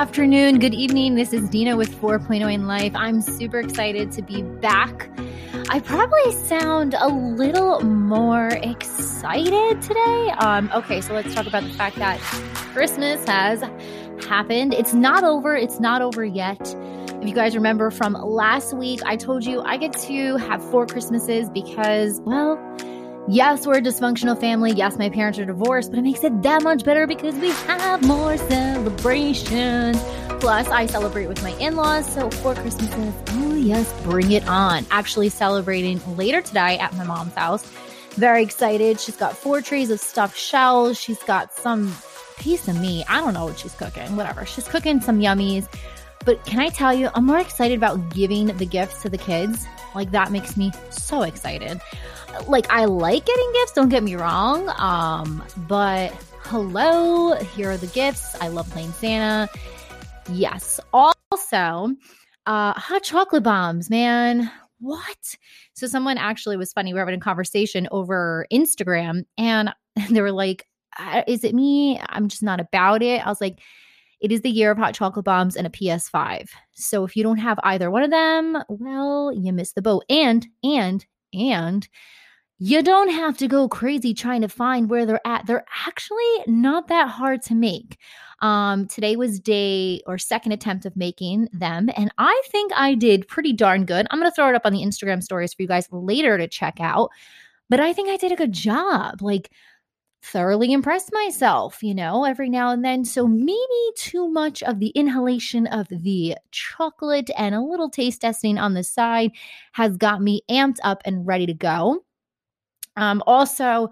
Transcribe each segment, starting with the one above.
afternoon. Good evening. This is Dina with 4.0 in Life. I'm super excited to be back. I probably sound a little more excited today. Um, okay, so let's talk about the fact that Christmas has happened. It's not over. It's not over yet. If you guys remember from last week, I told you I get to have four Christmases because, well, Yes, we're a dysfunctional family. Yes, my parents are divorced, but it makes it that much better because we have more celebrations. Plus, I celebrate with my in laws, so for Christmases, oh yes, bring it on. Actually, celebrating later today at my mom's house. Very excited. She's got four trays of stuffed shells. She's got some piece of meat. I don't know what she's cooking, whatever. She's cooking some yummies. But can I tell you, I'm more excited about giving the gifts to the kids. Like, that makes me so excited like I like getting gifts, don't get me wrong. Um, but hello, here are the gifts. I love playing Santa. Yes. Also, uh hot chocolate bombs, man. What? So someone actually was funny. We were having a conversation over Instagram and they were like, is it me? I'm just not about it. I was like, it is the year of hot chocolate bombs and a PS5. So if you don't have either one of them, well, you missed the boat. And, and, and you don't have to go crazy trying to find where they're at. They're actually not that hard to make. Um, today was day or second attempt of making them, and I think I did pretty darn good. I'm to throw it up on the Instagram stories for you guys later to check out, but I think I did a good job. Like, thoroughly impressed myself, you know, every now and then. So maybe too much of the inhalation of the chocolate and a little taste testing on the side has got me amped up and ready to go. Um, also,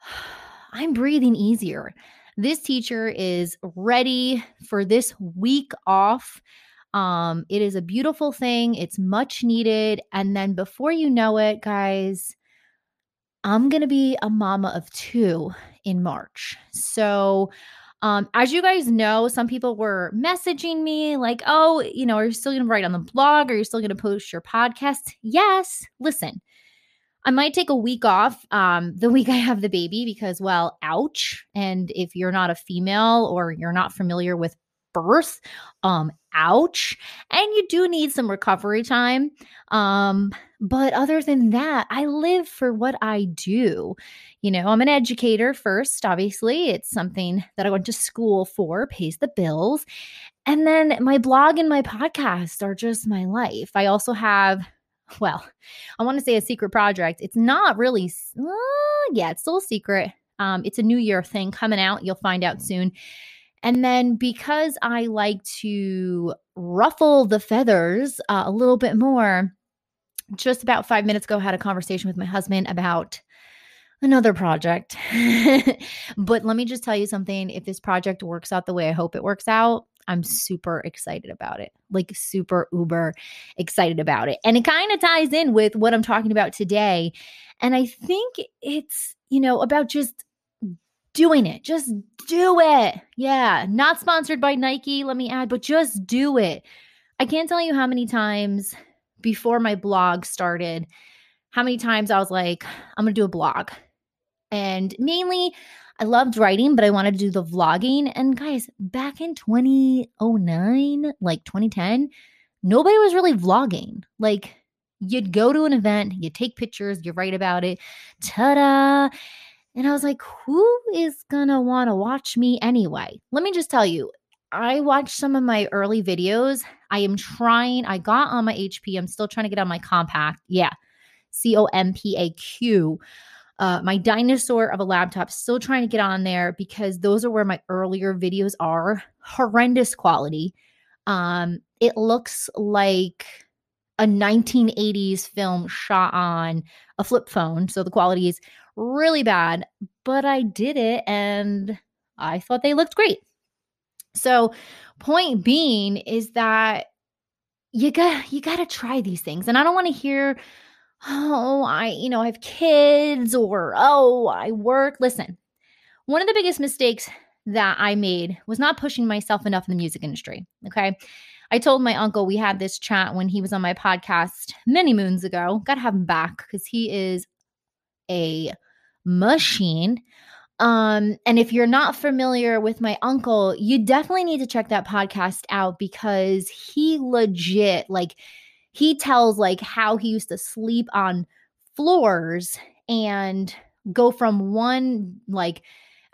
I'm breathing easier. This teacher is ready for this week off. Um, it is a beautiful thing. It's much needed. And then before you know it, guys, I'm going to be a mama of two in March. So, um, as you guys know, some people were messaging me like, oh, you know, are you still going to write on the blog? Are you still going to post your podcast? Yes. Listen, I might take a week off um, the week I have the baby because, well, ouch. And if you're not a female or you're not familiar with birth, um, ouch. And you do need some recovery time. Um, but other than that, I live for what I do. You know, I'm an educator first, obviously. It's something that I went to school for, pays the bills. And then my blog and my podcast are just my life. I also have well, I want to say a secret project. It's not really, uh, yeah, it's still a secret. Um, it's a new year thing coming out. You'll find out soon. And then because I like to ruffle the feathers uh, a little bit more, just about five minutes ago, I had a conversation with my husband about another project. but let me just tell you something if this project works out the way I hope it works out, I'm super excited about it. Like super uber excited about it. And it kind of ties in with what I'm talking about today. And I think it's, you know, about just doing it. Just do it. Yeah. Not sponsored by Nike, let me add, but just do it. I can't tell you how many times before my blog started, how many times I was like, I'm going to do a blog. And mainly, I loved writing, but I wanted to do the vlogging. And guys, back in 2009, like 2010, nobody was really vlogging. Like you'd go to an event, you take pictures, you write about it. Ta-da. And I was like, who is gonna want to watch me anyway? Let me just tell you, I watched some of my early videos. I am trying, I got on my HP. I'm still trying to get on my Compaq. Yeah. C O M P A Q uh, my dinosaur of a laptop, still trying to get on there because those are where my earlier videos are. Horrendous quality. Um, it looks like a 1980s film shot on a flip phone. So the quality is really bad, but I did it and I thought they looked great. So, point being is that you got you got to try these things. And I don't want to hear oh, I, you know, I have kids or oh, I work. Listen, one of the biggest mistakes that I made was not pushing myself enough in the music industry. Okay. I told my uncle we had this chat when he was on my podcast many moons ago. Got to have him back because he is a machine. Um, and if you're not familiar with my uncle, you definitely need to check that podcast out because he legit, like, he tells like how he used to sleep on floors and go from one like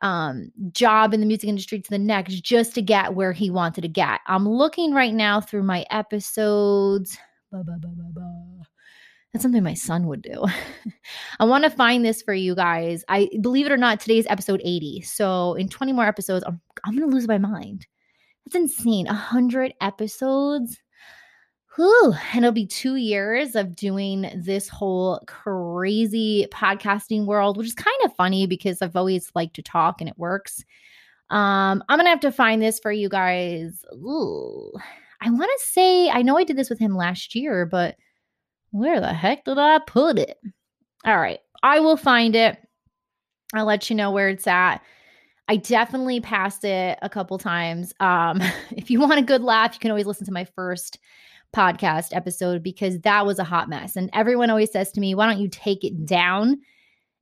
um, job in the music industry to the next just to get where he wanted to get. I'm looking right now through my episodes. Bah, bah, bah, That's something my son would do. I want to find this for you guys. I believe it or not, today's episode 80. So in 20 more episodes, I'm, I'm going to lose my mind. That's insane. 100 episodes. Whew, and it'll be two years of doing this whole crazy podcasting world, which is kind of funny because I've always liked to talk and it works. Um, I'm gonna have to find this for you guys. Ooh, I want to say I know I did this with him last year, but where the heck did I put it? All right, I will find it. I'll let you know where it's at. I definitely passed it a couple times. Um, if you want a good laugh, you can always listen to my first podcast episode because that was a hot mess. And everyone always says to me, why don't you take it down?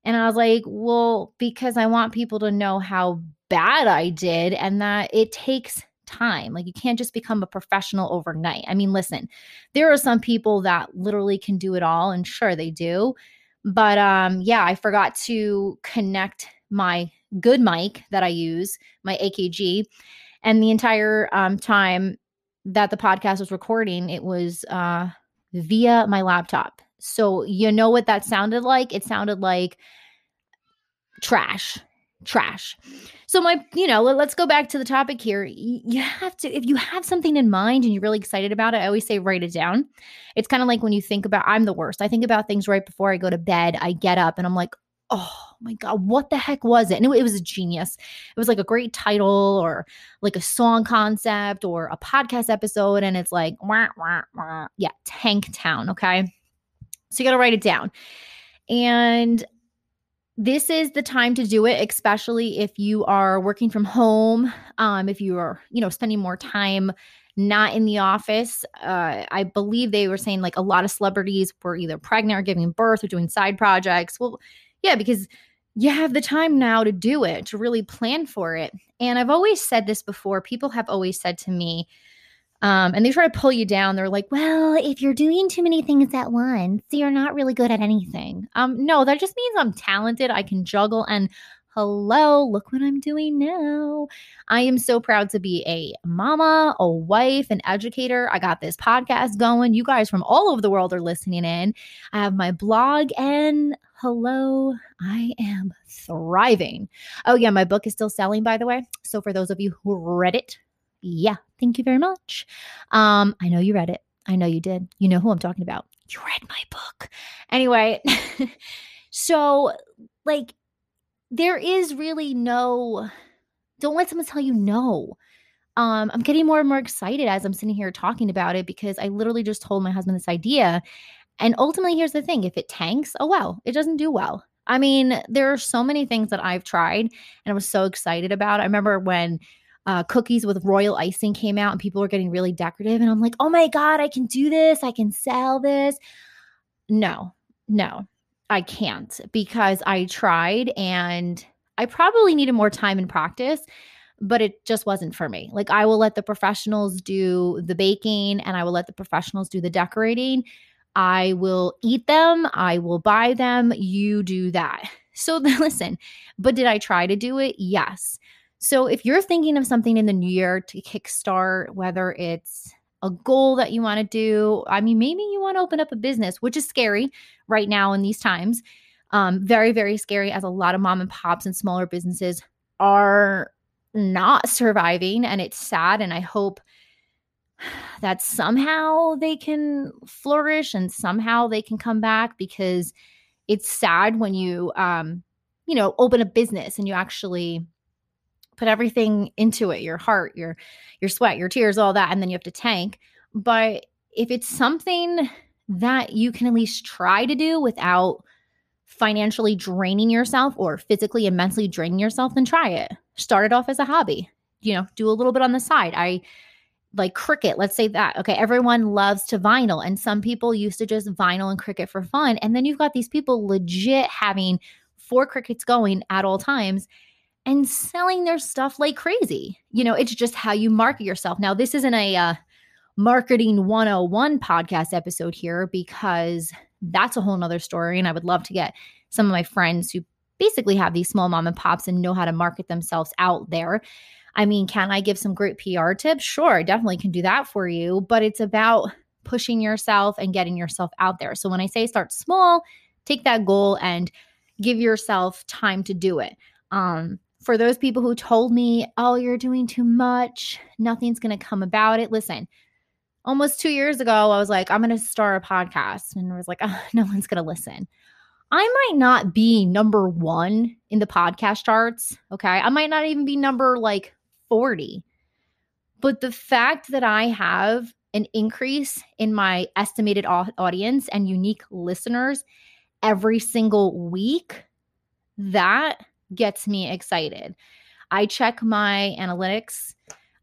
And I was like, well, because I want people to know how bad I did and that it takes time. Like you can't just become a professional overnight. I mean, listen, there are some people that literally can do it all and sure they do. But um yeah, I forgot to connect my good mic that I use, my AKG, and the entire um time that the podcast was recording, it was uh, via my laptop. So you know what that sounded like? It sounded like trash, trash. So my, you know, let's go back to the topic here. You have to, if you have something in mind and you're really excited about it, I always say write it down. It's kind of like when you think about, I'm the worst. I think about things right before I go to bed. I get up and I'm like, oh my god what the heck was it and it, it, was a genius it was like a great title or like a song concept or a podcast episode and it's like wah, wah, wah. yeah tank town okay so you got to write it down and this is the time to do it especially if you are working from home um if you are you know spending more time not in the office. Uh, I believe they were saying like a lot of celebrities were either pregnant or giving birth or doing side projects. Well, yeah, because you have the time now to do it, to really plan for it. And I've always said this before. People have always said to me, um, and they try to pull you down. They're like, well, if you're doing too many things at once, you're not really good at anything. Um, no, that just means I'm talented. I can juggle. And hello, look what I'm doing now. I am so proud to be a mama, a wife, an educator. I got this podcast going. You guys from all over the world are listening in. I have my blog, and hello, I am thriving. Oh, yeah, my book is still selling, by the way. So, for those of you who read it, yeah, thank you very much. Um, I know you read it. I know you did. You know who I'm talking about. You read my book. Anyway, so like there is really no don't let someone tell you no. Um, i'm getting more and more excited as i'm sitting here talking about it because i literally just told my husband this idea. And ultimately here's the thing if it tanks oh well it doesn't do well. I mean there are so many things that i've tried and i was so excited about. I remember when uh, cookies with royal icing came out and people were getting really decorative and i'm like oh my god i can do this i can sell this. No no I can't because I tried and I probably needed more time and practice, but it just wasn't for me. Like I will let the professionals do the baking and I will let the professionals do the decorating. I will eat them, I will buy them, you do that. So listen, but did I try to do it? Yes. So if you're thinking of something in the new year to kickstart, whether it's a goal that you want to do. I mean, maybe you want to open up a business, which is scary right now in these times. Um, very, very scary as a lot of mom and pops and smaller businesses are not surviving. And it's sad. And I hope that somehow they can flourish and somehow they can come back because it's sad when you, um, you know, open a business and you actually put everything into it your heart your your sweat your tears all that and then you have to tank but if it's something that you can at least try to do without financially draining yourself or physically and mentally draining yourself then try it start it off as a hobby you know do a little bit on the side i like Cricut let's say that. Okay, everyone loves to vinyl, and some people used to just vinyl and Cricut for fun. And then you've got these people legit having four Cricuts going at all times and selling their stuff like crazy. You know, it's just how you market yourself. Now, this isn't a uh, marketing 101 podcast episode here because that's a whole nother story. And I would love to get some of my friends who basically have these small mom and pops and know how to market themselves out there. I mean, can I give some great PR tips? Sure, I definitely can do that for you, but it's about pushing yourself and getting yourself out there. So when I say start small, take that goal and give yourself time to do it. Um, for those people who told me, oh, you're doing too much, nothing's going to come about it. Listen, almost two years ago, I was like, I'm going to start a podcast. And I was like, oh, no one's going to listen. I might not be number one in the podcast charts. Okay. I might not even be number like 40. But the fact that I have an increase in my estimated audience and unique listeners every single week, that gets me excited. I check my analytics.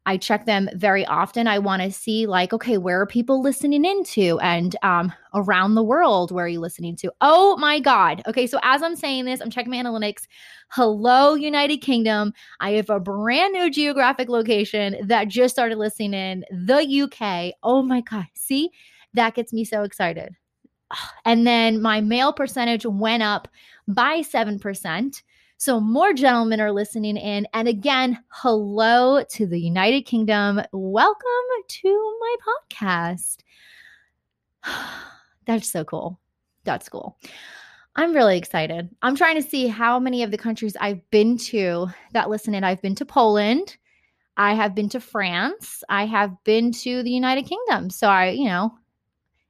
I check them very often. I want to see, like, okay, where are people listening into and um, around the world? Where are you listening to? Oh my God. Okay, so as I'm saying this, I'm checking my analytics. Hello, United Kingdom. I have a brand new geographic location that just started listening in the UK. Oh my God. See, that gets me so excited. And then my male percentage went up by 7%. So more gentlemen are listening in. And again, hello to the United Kingdom. Welcome to my podcast. That's so cool. That's cool. I'm really excited. I'm trying to see how many of the countries I've been to that listen in. I've been to Poland. I have been to France. I have been to the United Kingdom. So I, you know,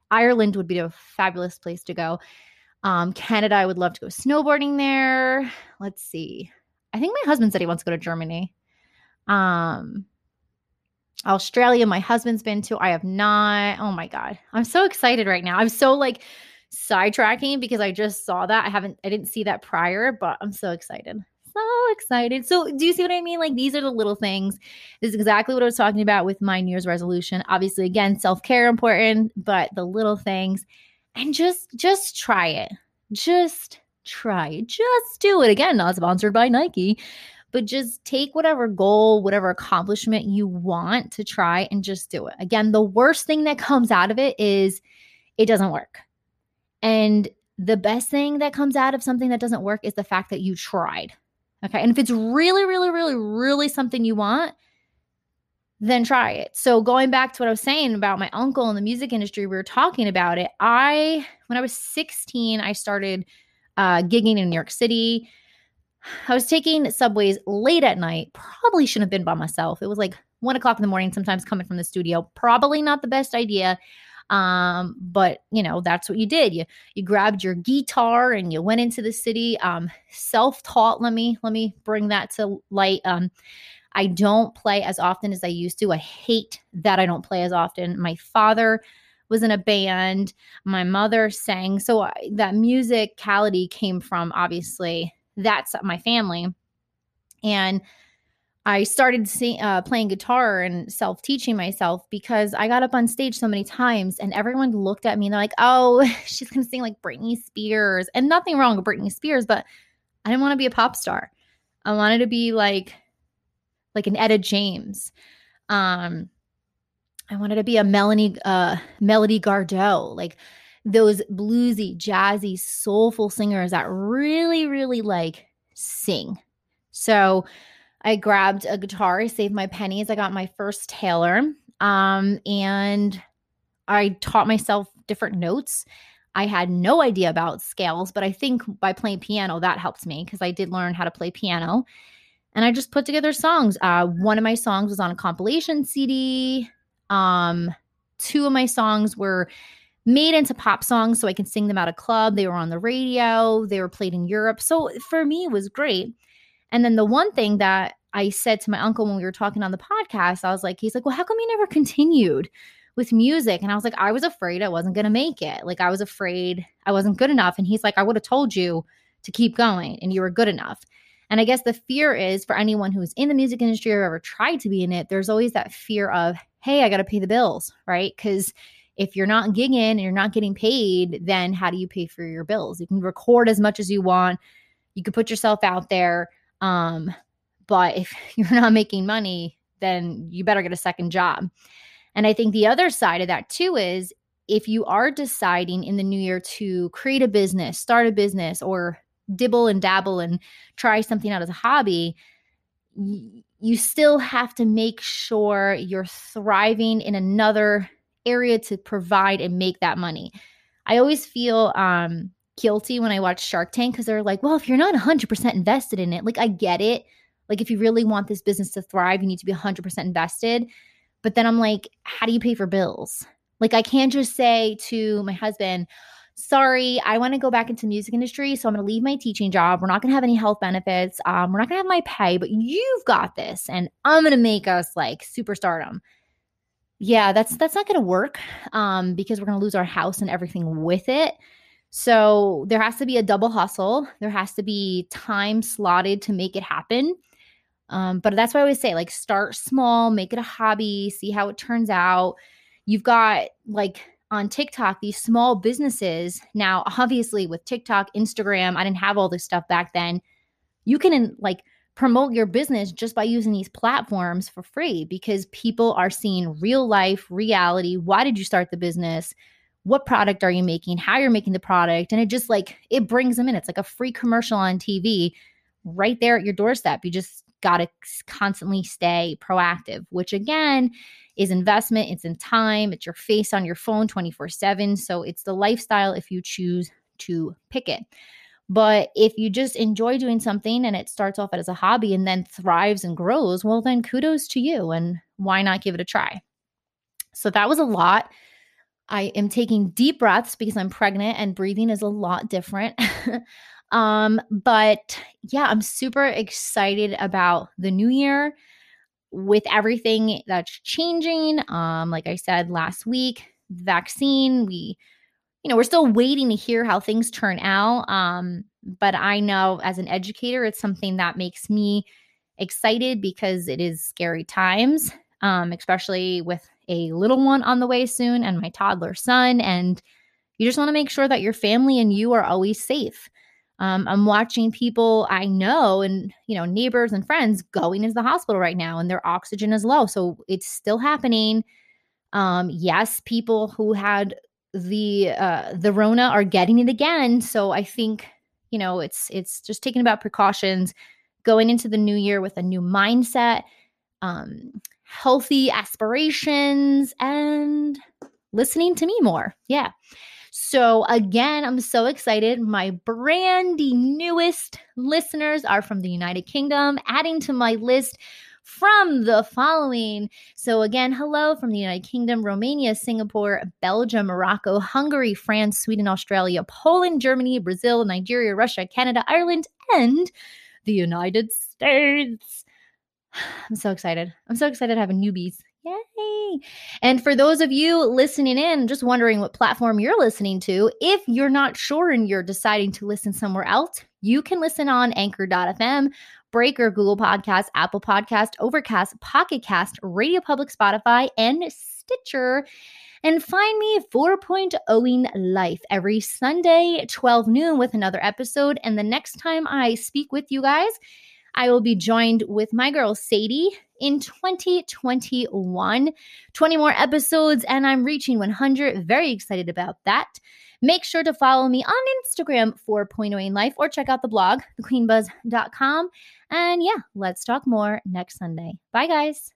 Ireland would be a fabulous place to go. Um, Canada, I would love to go snowboarding there. Let's see. I think my husband said he wants to go to Germany. Um, Australia, my husband's been to. I have not. Oh my God. I'm so excited right now. I'm so like sidetracking because I just saw that. I haven't, I didn't see that prior, but I'm so excited. So excited. So, do you see what I mean? Like, these are the little things. This is exactly what I was talking about with my New Year's resolution. Obviously, again, self care important, but the little things and just just try it. Just try. Just do it. Again, not sponsored by Nike, but just take whatever goal, whatever accomplishment you want to try and just do it. Again, the worst thing that comes out of it is it doesn't work. And the best thing that comes out of something that doesn't work is the fact that you tried. Okay. And if it's really, really, really, really something you want, then try it. So going back to what I was saying about my uncle in the music industry, we were talking about it. I when I was 16, I started uh, gigging in New York City. I was taking subways late at night. Probably shouldn't have been by myself. It was like one o'clock in the morning, sometimes coming from the studio. Probably not the best idea. Um, but you know, that's what you did. You you grabbed your guitar and you went into the city. Um, self-taught. Let me let me bring that to light. Um, I don't play as often as I used to. I hate that I don't play as often. My father was in a band, my mother sang. So I, that musicality came from obviously that's my family. And I started uh, playing guitar and self teaching myself because I got up on stage so many times and everyone looked at me and they're like, oh, she's going to sing like Britney Spears. And nothing wrong with Britney Spears, but I didn't want to be a pop star. I wanted to be like like an Etta James. Um, I wanted to be a Melanie, uh, Melody Gardot, like those bluesy, jazzy, soulful singers that really, really like sing. So I grabbed a guitar, saved my pennies. I got my first Taylor, um, and I taught myself different notes. I had no idea about scales, but I think by playing piano, that helped me because I did learn how to play piano and I just put together songs. Uh, one of my songs was on a compilation CD. Um, two of my songs were made into pop songs so I can sing them at a club. They were on the radio, they were played in Europe. So for me, it was great. And then the one thing that I said to my uncle when we were talking on the podcast, I was like, he's like, well, how come you never continued with music? And I was like, I was afraid I wasn't going to make it. Like, I was afraid I wasn't good enough. And he's like, I would have told you to keep going and you were good enough. And I guess the fear is for anyone who's in the music industry or ever tried to be in it, there's always that fear of, hey, I got to pay the bills, right? Because if you're not gigging and you're not getting paid, then how do you pay for your bills? You can record as much as you want, you can put yourself out there. Um, but if you're not making money, then you better get a second job. And I think the other side of that too is if you are deciding in the new year to create a business, start a business, or dibble and dabble and try something out as a hobby, you still have to make sure you're thriving in another area to provide and make that money. I always feel um, guilty when I watch Shark Tank because they're like, well, if you're not 100% invested in it, like I get it. Like if you really want this business to thrive, you need to be 100% invested. But then I'm like, how do you pay for bills? Like I can't just say to my husband, sorry, I want to go back into music industry, so I'm going to leave my teaching job. We're not going to have any health benefits. Um, we're not going to have my pay, but you've got this, and I'm going to make us like superstardom. Yeah, that's that's not going to work um, because we're going to lose our house and everything with it. So there has to be a double hustle. There has to be time slotted to make it happen. Um, but that's why I always say, like, start small, make it a hobby, see how it turns out. You've got like on TikTok these small businesses. Now, obviously, with TikTok, Instagram, I didn't have all this stuff back then. You can like promote your business just by using these platforms for free because people are seeing real life reality. Why did you start the business? what product are you making, how you're making the product. And it just like, it brings them in. It's like a free commercial on TV right there at your doorstep. You just got to constantly stay proactive, which again is investment. It's in time, it's your face on your phone 24 7. So it's the lifestyle if you choose to pick it. But if you just enjoy doing something and it starts off as a hobby and then thrives and grows, well, then kudos to you. And why not give it a try? So that was a lot. I am taking deep breaths because I'm pregnant and breathing is a lot different. um, but yeah, I'm super excited about the new year with everything that's changing. Um, like I said last week, vaccine, we you know, we're still waiting to hear how things turn out. Um, but I know as an educator, it's something that makes me excited because it is scary times, um, especially with a little one on the way soon and my toddler son. And you just want to make sure that your family and you are always safe. Um, I'm watching people I know and you know neighbors and friends going into the hospital right now, and their oxygen is low. So it's still happening. Um, yes, people who had the uh, the Rona are getting it again. So I think you know it's it's just taking about precautions, going into the new year with a new mindset. Um, healthy aspirations and listening to me more. Yeah. So, again, I'm so excited. My brandy newest listeners are from the United Kingdom, adding to my list from the following. So, again, hello from the United Kingdom, Romania, Singapore, Belgium, Morocco, Hungary, France, Sweden, Australia, Poland, Germany, Brazil, Nigeria, Russia, Canada, Ireland, and the United States. I'm so excited. I'm so excited to have newbies. Yay. And for those of you listening in, just wondering what platform you're listening to, if you're not sure and you're deciding to listen somewhere else, you can listen on anchor.fm, Breaker, Google Podcast, Apple Podcast, Overcast, Pocket Cast, Radio Public, Spotify, and Stitcher. And find me 4.0ing life every Sunday, 12 noon, with another episode. And the next time I speak with you guys, I will be joined with my girl Sadie in 2021. 20 more episodes, and I'm reaching 100. Very excited about that. Make sure to follow me on Instagram for Point oh in Life or check out the blog, thequeenbuzz.com. And yeah, let's talk more next Sunday. Bye, guys.